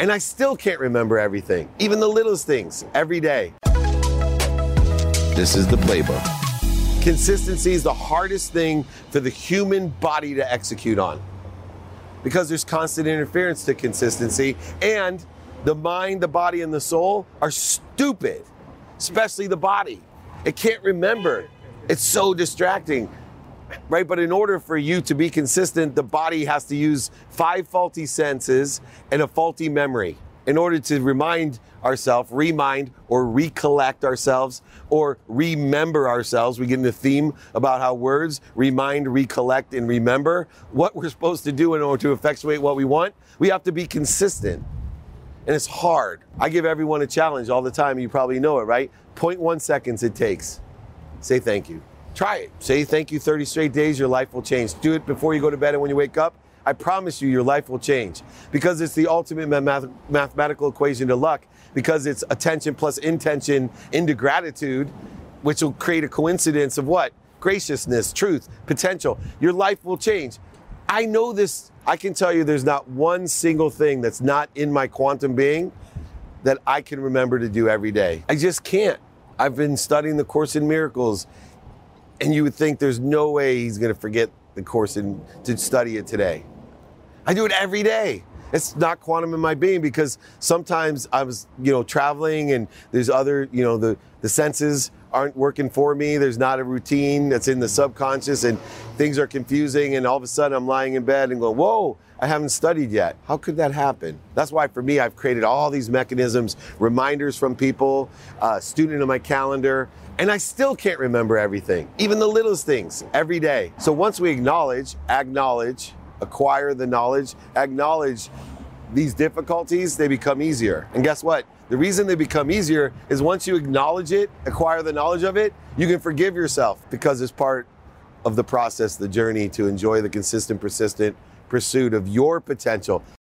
And I still can't remember everything, even the littlest things, every day. This is the playbook. Consistency is the hardest thing for the human body to execute on because there's constant interference to consistency, and the mind, the body, and the soul are stupid, especially the body. It can't remember. It's so distracting, right? But in order for you to be consistent, the body has to use five faulty senses and a faulty memory in order to remind ourselves, remind or recollect ourselves or remember ourselves. We get in the theme about how words remind, recollect, and remember what we're supposed to do in order to effectuate what we want. We have to be consistent. And it's hard. I give everyone a challenge all the time. You probably know it, right? 0.1 seconds it takes. Say thank you. Try it. Say thank you 30 straight days, your life will change. Do it before you go to bed and when you wake up. I promise you, your life will change because it's the ultimate math- mathematical equation to luck. Because it's attention plus intention into gratitude, which will create a coincidence of what? Graciousness, truth, potential. Your life will change. I know this. I can tell you there's not one single thing that's not in my quantum being that I can remember to do every day. I just can't. I've been studying the Course in Miracles, and you would think there's no way he's going to forget the course and to study it today. I do it every day. It's not quantum in my being because sometimes I was, you know, traveling and there's other, you know, the, the senses aren't working for me. There's not a routine that's in the subconscious and things are confusing. And all of a sudden I'm lying in bed and going, whoa, I haven't studied yet. How could that happen? That's why for me, I've created all these mechanisms, reminders from people, uh, student in my calendar, and I still can't remember everything, even the littlest things every day. So once we acknowledge, acknowledge, acquire the knowledge, acknowledge these difficulties, they become easier. And guess what? The reason they become easier is once you acknowledge it, acquire the knowledge of it, you can forgive yourself because it's part of the process, the journey to enjoy the consistent, persistent pursuit of your potential.